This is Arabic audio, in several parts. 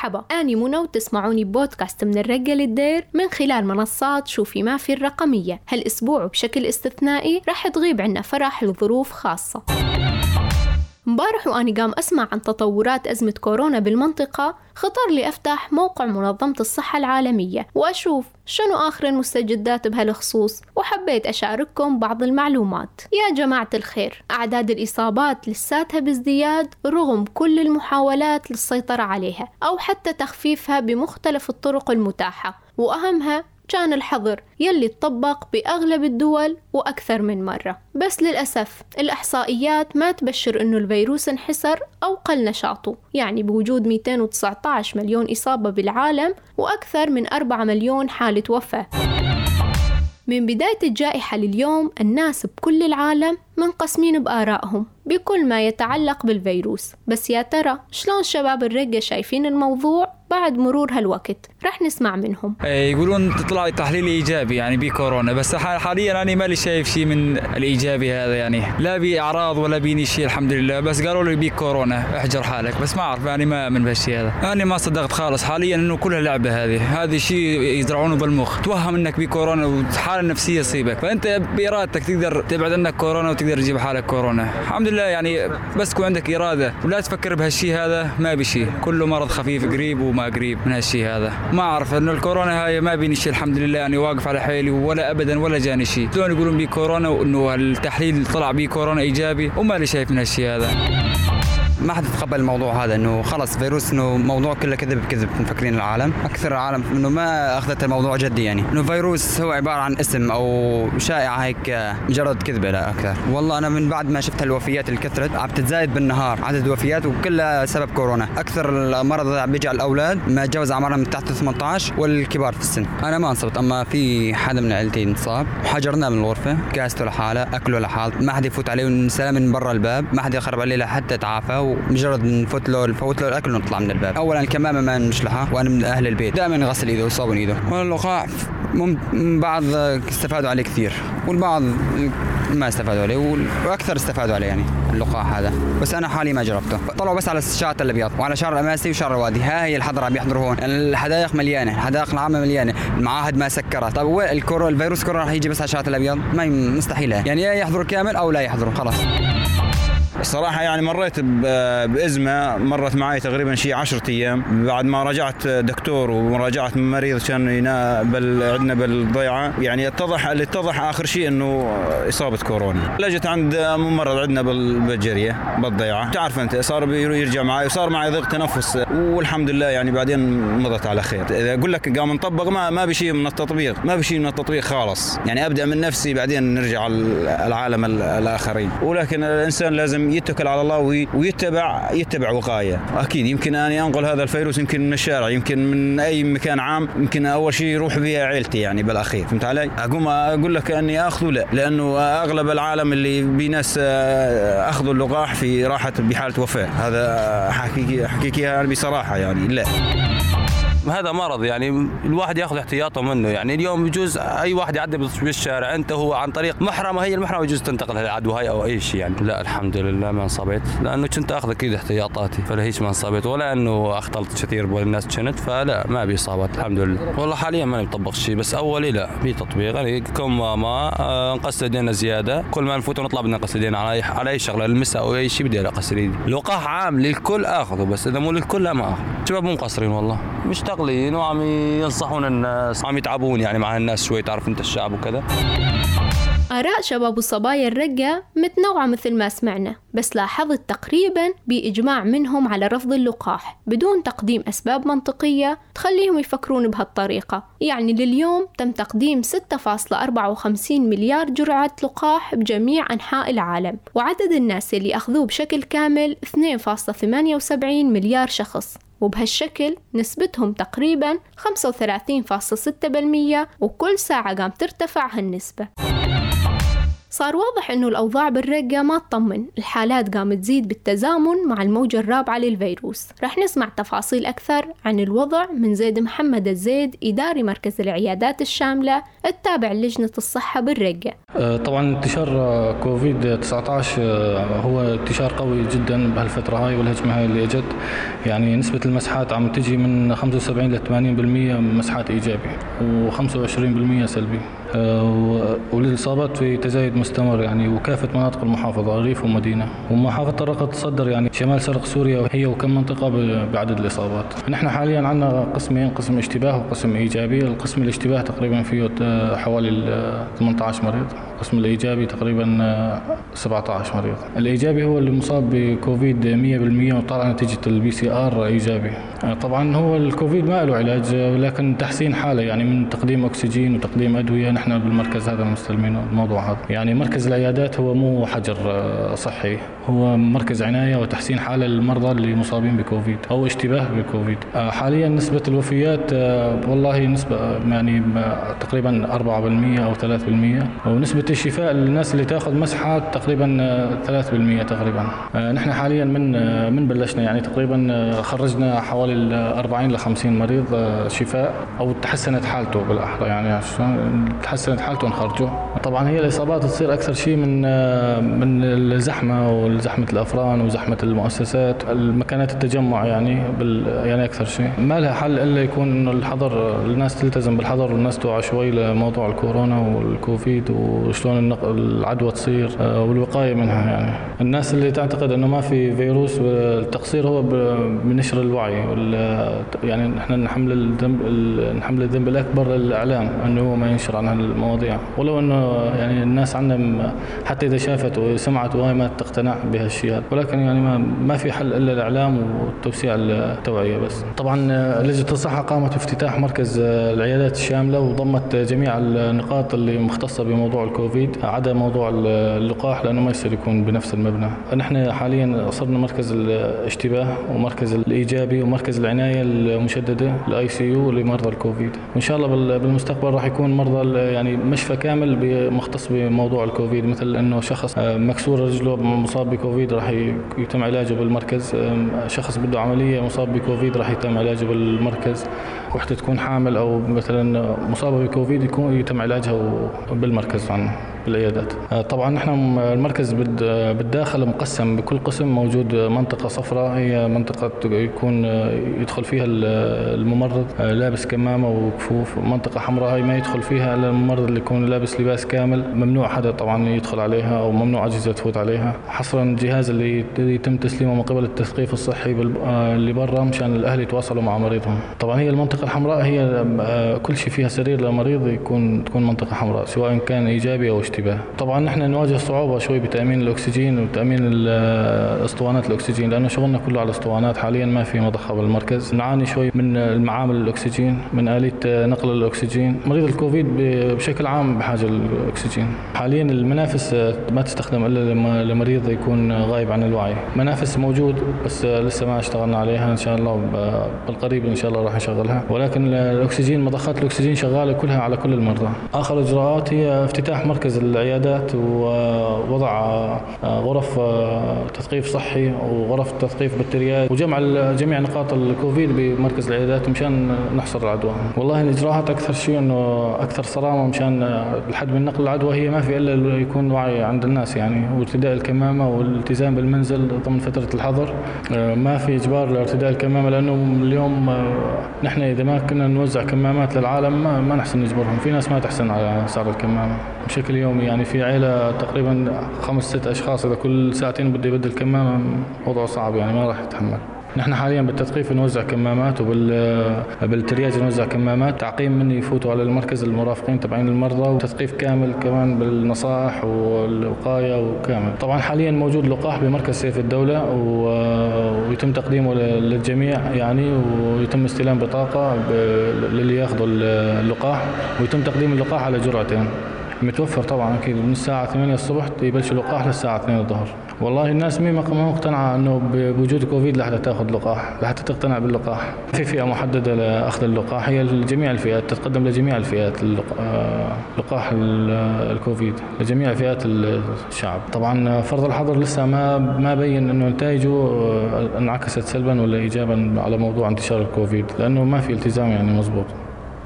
مرحبا. أني منى وتسمعوني بودكاست من الرقة للدير من خلال منصات شوفي ما في الرقمية. هالأسبوع بشكل استثنائي راح تغيب عنا فرح لظروف خاصة. مبارح وأني قام أسمع عن تطورات أزمة كورونا بالمنطقة خطر لي أفتح موقع منظمة الصحة العالمية وأشوف شنو آخر المستجدات بهالخصوص وحبيت أشارككم بعض المعلومات. يا جماعة الخير أعداد الإصابات لساتها بازدياد رغم كل المحاولات للسيطرة عليها أو حتى تخفيفها بمختلف الطرق المتاحة. وأهمها كان الحظر يلي تطبق بأغلب الدول وأكثر من مرة. بس للأسف الإحصائيات ما تبشر أنه الفيروس انحسر أو قل نشاطه. يعني بوجود 219 مليون إصابة بالعالم وأكثر من 4 مليون حالة وفاة. من بداية الجائحة لليوم الناس بكل العالم منقسمين بآرائهم بكل ما يتعلق بالفيروس. بس يا ترى شلون شباب الرقة شايفين الموضوع؟ بعد مرور هالوقت رح نسمع منهم. إيه، يقولون تطلع تحليل إيجابي يعني بكورونا بس حاليا أنا مالي شايف شيء من الإيجابي هذا يعني. لا بي اعراض ولا بيني شيء الحمد لله بس قالوا لي بيك كورونا احجر حالك. بس ما أعرف يعني ما من بهالشيء هذا. أنا ما صدقت خالص حاليا إنه كلها لعبه هذه هذه شيء يزرعونه بالمخ. توهم إنك بي كورونا والحاله النفسيه تصيبك. فأنت بإرادتك تقدر تبعد عنك كورونا وتقدر تجيب حالك كورونا. الحمد لله يعني بس تكون عندك إرادة. ولا تفكر بهالشيء هذا ما بشيء كله مرض خفيف قريب وما قريب من هالشيء هذا. ما أعرف إنه الكورونا هاي ما بيني شيء الحمد لله يعني واقف على حيلي ولا ابدا ولا جاني شيء شلون يقولون بي كورونا وإنه التحليل طلع بي كورونا إيجابي؟ وما لي شايف من هالشيء هذا. ما حد يتقبل الموضوع هذا إنه خلص فيروس إنه موضوع كله كذب كذب مفكرين العالم. أكثر العالم إنه ما أخذت الموضوع جدي يعني. إنه فيروس هو عبارة عن اسم أو شائعة هيك مجرد كذبه لا أكثر. والله أنا من بعد ما شفت الوفيات اللي كثرت عم تتزايد بالنهار عدد الوفيات وكلها سبب كورونا. أكثر المرض عم بيجي على الأولاد ما تجاوز أعمارهم تحت 18 والكبار في السن. أنا ما انصبت أما في حدا من عائلتي انصاب وحجرناه من الغرفة كاسته لحاله اكله لحاله ما حد يفوت عليه ونسلم من برا الباب ما حد يخرب عليه لحتى تعافى ومجرد نفوت له نفوت له الأكل ونطلع من الباب. اولا الكمامه ما نشلحها وأنا من أهل البيت. دائما يغسل إيده ويصابون إيده. واللقاح من بعض استفادوا عليه كثير والبعض ما استفادوا عليه وأكثر استفادوا عليه يعني اللقاح هذا. بس أنا حالي ما جربته. طلعوا بس على الشات الأبيض وعلى شارع الاماسي وشارع الوادي ها هي الحضرة يحضروا هون الحدائق مليانة الحدائق العامة مليانة. المعاهد ما سكرها وين الكورونا الفيروس كورونا راح يجي بس على الشارع الأبيض؟ ما مستحيل يعني يا يحضروا كامل أو لا يحضروا خلاص. الصراحة يعني مريت بأزمة مرت معي تقريبا شيء 10 أيام. بعد ما راجعت دكتور ومراجعة مريض كان بل عندنا بالضيعة يعني اتضح اللي اتضح آخر شيء إنه إصابة كورونا. لجت عند ممرض عندنا بالجرية بالضيعة. تعرف أنت صار يرجع معي وصار معي ضيق تنفس. والحمد لله يعني بعدين مضت على خير. إذا أقول لك قام نطبق ما ما بشيء من التطبيق ما بشيء من التطبيق خالص. يعني أبدأ من نفسي بعدين نرجع العالم الآخرين. ولكن الإنسان لازم يتكل على الله ويتبع يتبع وقاية. أكيد يمكن اني أنقل هذا الفيروس يمكن من الشارع يمكن من أي مكان عام يمكن أول شيء يروح بها عيلتي يعني بالأخير فهمت علي؟ أقوم أقول لك أني أخذه لا لأنه أغلب العالم اللي بناس أخذوا اللقاح في راحة بحالة وفاة. هذا حقيقي حقيقي بصراحة يعني لا. هذا مرض يعني الواحد ياخذ احتياطه منه يعني اليوم بجوز أي واحد يعدي بالشارع أنت هو عن طريق محرمة هي المحرمة يجوز تنتقل العدوى هاي أو أي شيء يعني. لا الحمد لله ما انصبيت لأنه كنت أخذ أكيد احتياطاتي فلهيش ما انصبيت ولا إنه اختلط كثير بالناس كنت فلا ما بي إصابات الحمد لله والله حاليا ما مطبق شيء بس أولي لا في تطبيق يعني كم ماما آه، نقص ايدينا زيادة كل ما نفوت ونطلع بدنا نقص ايدينا على أي على أي شغلة المساء أو أي شيء بدي اقص ايدي لقاح عام للكل أخذه بس إذا مو للكل لا ما اخذ شباب مو مقصرين والله. مشتغلين وعم ينصحون الناس. عم يتعبون يعني مع الناس شوي تعرف انت الشعب وكذا. آراء شباب وصبايا الرقة متنوعة مثل ما سمعنا بس لاحظت تقريبا بإجماع منهم على رفض اللقاح بدون تقديم أسباب منطقية تخليهم يفكرون بهالطريقة. يعني لليوم تم تقديم 6.54 مليار جرعة لقاح بجميع أنحاء العالم وعدد الناس اللي أخذوه بشكل كامل 2.78 مليار شخص. وبهالشكل نسبتهم تقريبا 35.6% وكل ساعة قام ترتفع هالنسبة. صار واضح أنه الأوضاع بالرقة ما تطمن الحالات قامت تزيد بالتزامن مع الموجة الرابعة للفيروس. رح نسمع تفاصيل أكثر عن الوضع من زيد محمد الزيد إداري مركز العيادات الشاملة التابع لجنة الصحة بالرقة. آه، طبعا انتشار كوفيد 19 آه، هو انتشار قوي جدا بهالفترة هاي والهجمة هاي اللي إجت. يعني نسبة المسحات عم تجي من 75 ل 80% مسحات إيجابي و25% سلبي. والإصابات في تزايد مستمر يعني وكافة مناطق المحافظة ريف ومدينة. ومحافظة الرقة تصدر يعني شمال شرق سوريا هي وكم منطقة بعدد الإصابات. نحن حاليا عندنا قسمين قسم اشتباه وقسم إيجابي. القسم الاشتباه تقريبا فيه حوالي 18 مريض. القسم الإيجابي تقريبا 17 مريض. الإيجابي هو اللي مصاب بكوفيد 100% وطلع نتيجة ال PCR إيجابي. طبعا هو الكوفيد ما له علاج لكن تحسين حاله يعني من تقديم أكسجين وتقديم أدوية نحن بالمركز هذا مستلمين الموضوع هذا. يعني مركز العيادات هو مو حجر صحي. هو مركز عناية وتحسين حاله للمرضى اللي مصابين بكوفيد أو اشتباه بكوفيد. حاليا نسبة الوفيات والله نسبة يعني تقريبا 4% أو 3% ونسبة الشفاء للناس اللي تأخذ مسحات تقريبا 3% تقريبا. نحن حاليا من من بلشنا يعني تقريبا خرجنا حوالي 40 ل 50 مريض شفاء أو تحسنت حالته بالأحرى يعني تحسنت حالته نخرجه طبعا هي الإصابات تصير أكثر شيء من من الزحمة وزحمه الأفران وزحمة المؤسسات المكانات التجمع يعني بال يعني أكثر شيء. ما لها حل إلا يكون انه الحظر الناس تلتزم بالحظر والناس توعى شوي لموضوع الكورونا والكوفيد وشلون العدوى تصير والوقاية منها يعني. الناس اللي تعتقد إنه ما في فيروس التقصير هو بنشر الوعي يعني نحن نحمل الذنب نحمل الذنب الأكبر للإعلام إنه ما ينشر عن هالمواضيع ولو إنه يعني الناس عندنا حتى إذا شافت وسمعت وهي ما تقتنع بهالشيء ولكن يعني ما ما في حل إلا الإعلام وتوسيع التوعية بس. طبعا لجنه الصحه قامت بافتتاح مركز العيادات الشاملة وضمت جميع النقاط اللي مختصة بموضوع الكوفيد عدا موضوع اللقاح لأنه ما يصير يكون بنفس المبنى. نحن حاليا صرنا مركز الاشتباه ومركز الإيجابي ومركز العناية المشددة ال ICU لمرضى الكوفيد. وإن شاء الله بالمستقبل راح يكون مرضى يعني مشفى كامل مختص بموضوع الكوفيد مثل إنه شخص آه، مكسور رجله مصاب بكوفيد راح يتم علاجه بالمركز. شخص بده عملية مصاب بكوفيد راح يتم علاجه بالمركز. وحدة تكون حامل أو مثلا مصابة بكوفيد يكون يتم علاجها بالمركز عندنا بالعيادات. آه، طبعا نحن المركز بالداخل مقسم بكل قسم موجود منطقة صفراء هي منطقة يكون آه، يدخل فيها الممرض آه، لابس كمامة وكفوف منطقة حمراء هي ما يدخل فيها إلا الممرض اللي يكون لابس لباس كامل. ممنوع حدا طبعا يدخل عليها أو ممنوع اجهزه تفوت عليها. حصرا الجهاز اللي يتم تسليمه من قبل التثقيف الصحي اللي برا مشان الأهل يتواصلوا مع مريضهم. طبعا هي المنطقة الحمراء هي كل شيء فيها سرير للمريض يكون تكون منطقة حمراء سواء كان إيجابي أو اشتباه طبعا نحن نواجه صعوبة شوي بتأمين الأكسجين وتأمين اسطوانات الأكسجين لأنه شغلنا كله على الاسطوانات حاليا ما في مضخة بالمركز. نعاني شوي من المعامل الأكسجين من آلية نقل الأكسجين. مريض الكوفيد بشكل عام بحاجة للأكسجين. حاليا المنافس ما تستخدم إلا لما المريض يكون غايب عن الوعي. منافس موجود بس لسه ما اشتغلنا عليها إن شاء الله بالقريب إن شاء الله راح نشغلها. ولكن الأكسجين مضخات الأكسجين شغالة كلها على كل المرضى. آخر إجراءات هي افتتاح مركز العيادات ووضع آه، غرف آه، تثقيف صحي وغرف تثقيف بكتيريات وجمع جميع نقاط الكوفيد بمركز العيادات مشان نحصر العدوى. والله الاجراءات أكثر شيء إنه أكثر صرامة مشان الحد من نقل العدوى هي ما في إلا يكون وعي عند الناس يعني وارتداء الكمامة والالتزام بالمنزل ضمن فترة الحظر. آه، ما في إجبار لارتداء الكمامة لأنه اليوم نحن إذا ما كنا نوزع كمامات للعالم ما, ما نحسن نجبرهم في ناس ما تحسن على سعر الكمامة. بشكل يومي يعني في عيلة تقريبا خمس ست أشخاص إذا كل ساعتين بده يبدل كمامة وضعه صعب يعني ما راح يتحمل نحن حاليا بالتثقيف نوزع كمامات وبالترياج نوزع كمامات. تعقيم مني يفوتوا على المركز المرافقين تبعين المرضى وتثقيف كامل كمان بالنصائح والوقاية وكامل. طبعا حاليا موجود لقاح بمركز سيف الدولة ويتم تقديمه للجميع يعني ويتم استلام بطاقة للي ياخذوا اللقاح ويتم تقديم اللقاح على جرعتين. متوفر طبعا أكيد من الساعة 8 الصبح يبلش اللقاح للساعة 2 الظهر. والله الناس ما مقتنعة إنه بوجود كوفيد لحتى تأخذ لقاح لحتى تقتنع باللقاح. في فئة محددة لأخذ اللقاح هي لجميع الفئات تتقدم لجميع الفئات آه، لقاح الكوفيد لجميع فئات الشعب. طبعا فرض الحظر لسه ما ما بين إنه نتائجه آه، انعكست سلبا ولا ايجابا على موضوع انتشار الكوفيد لأنه ما في التزام يعني مضبوط.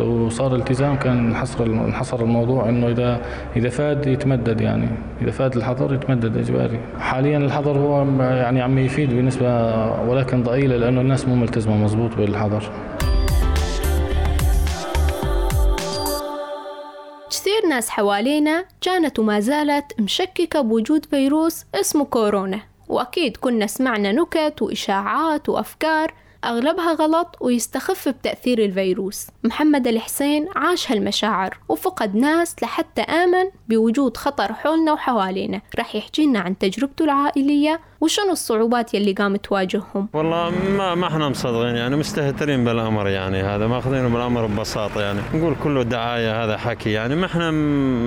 لو صار التزام كان انحصر انحصر الموضوع إنه إذا إذا فاد يتمدد يعني. إذا فاد الحظر يتمدد إجباري. حاليا الحظر هو يعني عم يفيد بنسبه ولكن ضئيله لأنه الناس مو ملتزمة مضبوط بالحظر كثير ناس حوالينا كانت وما زالت مشككة بوجود فيروس اسمه كورونا. وأكيد كنا سمعنا نكت وإشاعات وأفكار أغلبها غلط ويستخف بتأثير الفيروس. محمد الحسين عاش هالمشاعر وفقد ناس لحتى آمن بوجود خطر حولنا وحوالينا. رح يحكي عن تجربته العائلية وشنو الصعوبات يلي قام تواجههم؟ والله ما ما إحنا مصدقين يعني مستهترين بالأمر يعني هذا ماخذينه بالأمر ببساطة يعني. نقول كله دعاية هذا حكي يعني ما إحنا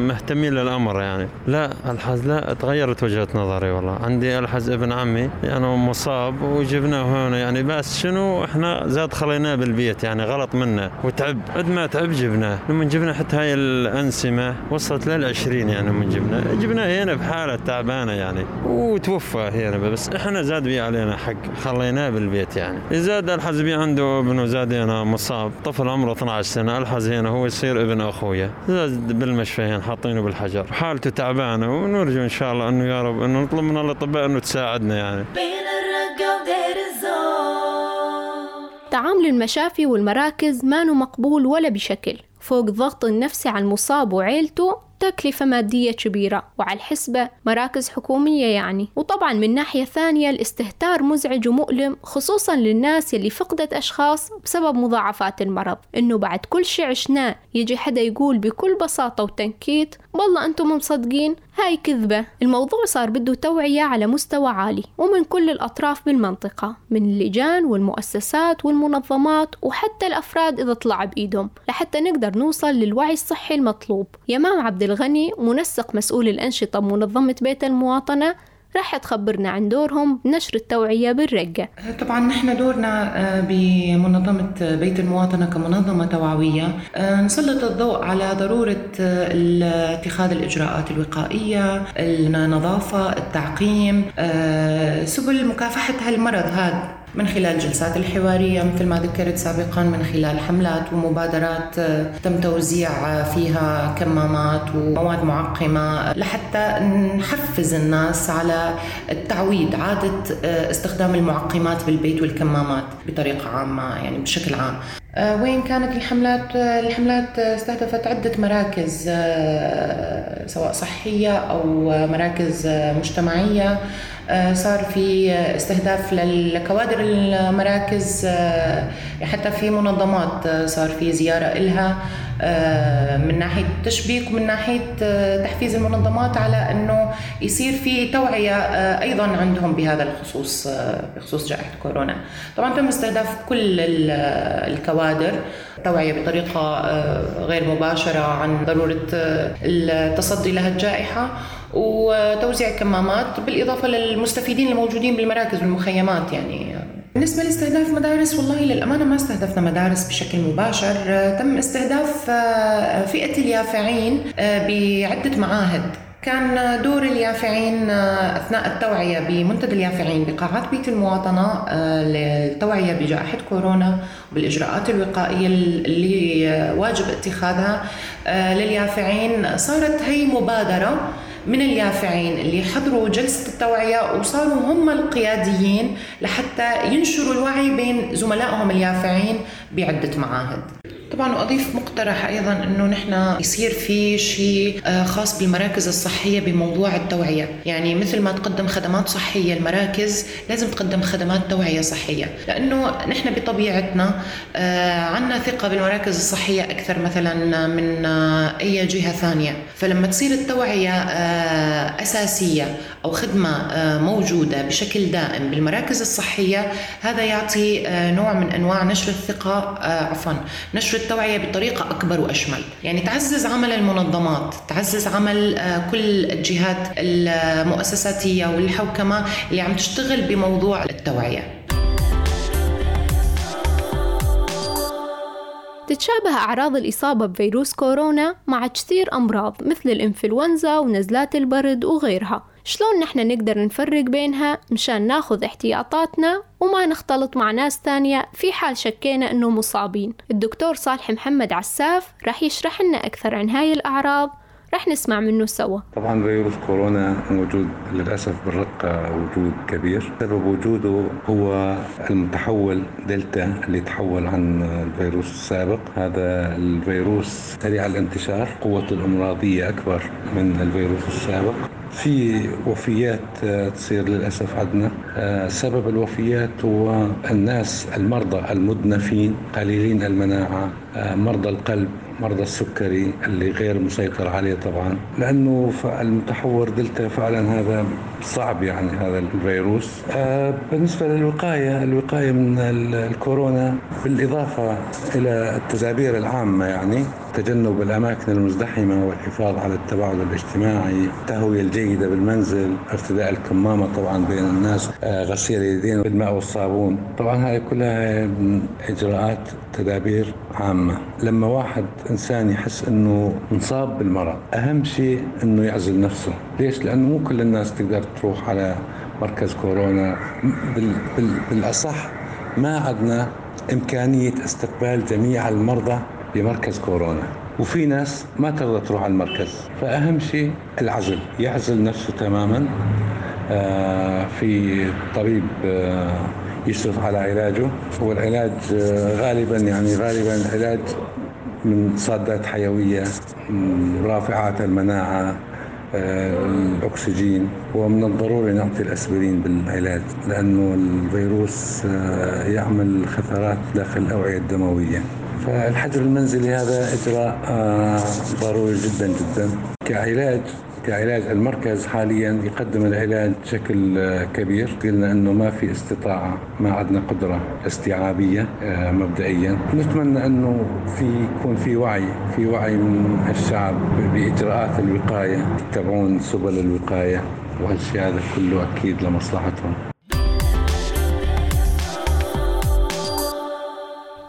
مهتمين للأمر يعني. لا الحز لا تغيرت وجهة نظري والله. عندي ألحز ابن عمي يعني مصاب وجبناه هنا يعني. بس شنو إحنا زاد خليناه بالبيت يعني غلط منا وتعب. قد ما تعب جبناه. لما جبنا حتى هاي الأنسمة وصلت لل 20 يعني من جبناه. جبناه هنا بحالة تعبانة يعني وتوفى هنا بس إحنا زاد بي علينا حق خليناه بالبيت يعني. زاد الحزبي عنده ابن زاد هنا مصاب طفل عمره 12 سنة الحز هنا هو يصير ابن أخويا. زاد بالمشفى هنا حاطينه بالحجر. حالته تعبانة ونرجو إن شاء الله إنه يا رب إنه نطلب من الأطباء إنه تساعدنا يعني. بين الرقه ودير الزور تعامل المشافي والمراكز ما مقبول ولا بشكل. فوق الضغط النفسي على المصاب وعيلته تكلفة مادية كبيرة وعلى الحسبة مراكز حكومية يعني. وطبعا من ناحية ثانية الاستهتار مزعج ومؤلم خصوصا للناس اللي فقدت أشخاص بسبب مضاعفات المرض. إنه بعد كل شي عشناه يجي حدا يقول بكل بساطة وتنكيت والله أنتم مصدقين هاي كذبة. الموضوع صار بده توعية على مستوى عالي ومن كل الأطراف بالمنطقة من اللجان والمؤسسات والمنظمات وحتى الأفراد إذا طلع بإيدهم لحتى نقدر نوصل للوعي الصحي المطلوب. يمام عبد الغني منسق مسؤول الأنشطة بمنظمة بيت المواطنة راح تخبرنا عن دورهم بنشر التوعية بالرقة. طبعا نحن دورنا آه، بمنظمة بيت المواطنة كمنظمة توعوية. آه، نسلط الضوء على ضرورة آه، اتخاذ الإجراءات الوقائية النظافة التعقيم. سبل مكافحة هالمرض هذا. من خلال جلسات الحوارية مثل ما ذكرت سابقا من خلال حملات ومبادرات آه، تم توزيع آه، فيها كمامات ومواد معقمة لحتى نحفز الناس على التعويد عادة آه، استخدام المعقمات بالبيت والكمامات بطريقة عامة يعني بشكل عام. وين كانت الحملات؟ الحملات استهدفت عدة مراكز سواء صحية أو مراكز مجتمعية. آه، صار في استهداف لكوادر المراكز آه، حتى في منظمات آه، صار في زيارة إلها من ناحية تشبيك ومن ناحية تحفيز المنظمات على أنه يصير في توعية أيضا عندهم بهذا الخصوص بخصوص جائحة كورونا. طبعا تم استهداف كل الكوادر توعية بطريقة غير مباشرة عن ضرورة التصدي لها الجائحة. وتوزيع كمامات بالإضافة للمستفيدين الموجودين بالمراكز والمخيمات يعني. بالنسبة لاستهداف مدارس والله للأمانة ما استهدفنا مدارس بشكل مباشر. تم استهداف آه، فئة اليافعين آه، بعدة معاهد. كان دور اليافعين آه، أثناء التوعية بمنتدى اليافعين بقاعات بيت المواطنة للتوعية بجائحة كورونا وبالإجراءات الوقائية اللي واجب اتخاذها لليافعين. صارت هي مبادرة من اليافعين اللي حضروا جلسة التوعية وصاروا هم القياديين لحتى ينشروا الوعي بين زملائهم اليافعين بعدة معاهد. طبعا واضيف مقترح أيضا إنه نحن يصير في شيء آه، خاص بالمراكز الصحية بموضوع التوعية، يعني مثل ما تقدم خدمات صحية المراكز لازم تقدم خدمات توعية صحية، لأنه نحن بطبيعتنا آه، عندنا ثقة بالمراكز الصحية أكثر مثلا من آه، أي جهة ثانية، فلما تصير التوعية أساسية أو خدمة موجودة بشكل دائم بالمراكز الصحية هذا يعطي نوع من أنواع نشر الثقة عفوا نشر التوعية بطريقة أكبر وأشمل. يعني تعزز عمل المنظمات تعزز عمل آه كل الجهات المؤسساتية والحوكمة اللي عم تشتغل بموضوع التوعية. تتشابه أعراض الإصابة بفيروس كورونا مع كثير أمراض مثل الإنفلونزا ونزلات البرد وغيرها. شلون نحن نقدر نفرق بينها مشان ناخذ احتياطاتنا وما نختلط مع ناس ثانية في حال شكينا أنه مصابين الدكتور صالح محمد عساف رح يشرح لنا أكثر عن هاي الأعراض رح نسمع منه سوا. طبعا فيروس كورونا موجود للأسف بالرقة وجود كبير. سبب وجوده هو المتحول دلتا اللي تحول عن الفيروس السابق. هذا الفيروس سريع الانتشار قوته الأمراضية أكبر من الفيروس السابق. في وفيات تصير للأسف عندنا سبب الوفيات هو الناس المرضى المدنفين قليلين المناعة مرضى القلب مرضى السكري اللي غير مسيطر عليه طبعا. لأنه المتحور دلتا فعلا هذا صعب يعني هذا الفيروس. آه بالنسبة للوقاية الوقاية من الكورونا بالإضافة إلى التدابير العامة يعني تجنب الأماكن المزدحمة والحفاظ على التباعد الاجتماعي التهوية الجيدة بالمنزل ارتداء الكمامة طبعا بين الناس آه غسيل اليدين بالماء والصابون. طبعا هاي كلها إجراءات تدابير عامة. لما واحد إنسان يحس إنه مصاب بالمرض أهم شيء إنه يعزل نفسه. ليش؟ لأنه مو كل الناس تقدر تروح على مركز كورونا. بال بال بالأصح ما عندنا إمكانية استقبال جميع المرضى بمركز كورونا. وفي ناس ما ترضى تروح على المركز. فأهم شيء العزل. يعزل نفسه تماما آه في طبيب آه يشرف على علاجه. والعلاج آه غالبا يعني غالبا العلاج من صادات حيوية رافعات المناعة الأكسجين ومن الضروري نعطي الأسبرين بالعلاج لأنه الفيروس يعمل خثرات داخل الأوعية الدموية. فالحجر المنزلي هذا إجراء ضروري جدا جدا. كعلاج كعلاج المركز حاليا يقدم العلاج بشكل كبير. قلنا إنه ما في استطاعة ما عندنا قدرة استيعابية مبدئيا. نتمنى إنه في يكون في وعي في وعي من الشعب بإجراءات الوقاية يتبعون سبل الوقاية وهالشيء هذا كله أكيد لمصلحتهم.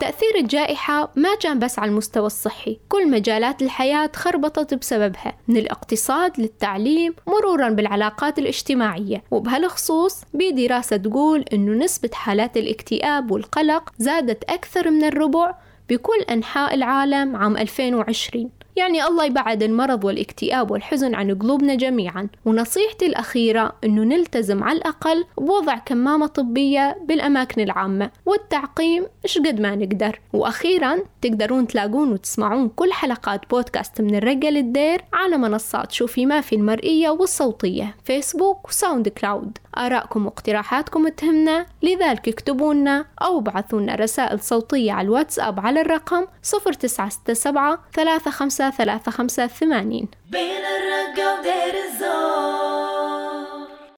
تأثير الجائحة ما كان بس على المستوى الصحي كل مجالات الحياة خربطت بسببها من الاقتصاد للتعليم مرورا بالعلاقات الاجتماعية. وبهالخصوص بدراسة تقول أنه نسبة حالات الاكتئاب والقلق زادت أكثر من الربع بكل أنحاء العالم عام 2020 يعني الله يبعد المرض والاكتئاب والحزن عن قلوبنا جميعا. ونصيحتي الأخيرة أنه نلتزم على الأقل بوضع كمامة طبية بالأماكن العامة والتعقيم إيش قد ما نقدر. وأخيرا تقدرون تلاقون وتسمعون كل حلقات بودكاست من الرقة للدير على منصات شوفي ما في المرئية والصوتية فيسبوك وساوند كلاود. آرائكم واقتراحاتكم تهمنا لذلك اكتبوا لنا أو ابعثوا لنا رسائل صوتية على الواتساب على الرقم 0967 35 35 80 بين الرقة ودير الزور